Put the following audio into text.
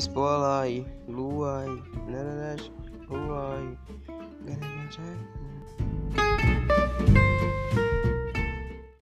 Spolai, Luai, Nananas, Luai, Gananaja,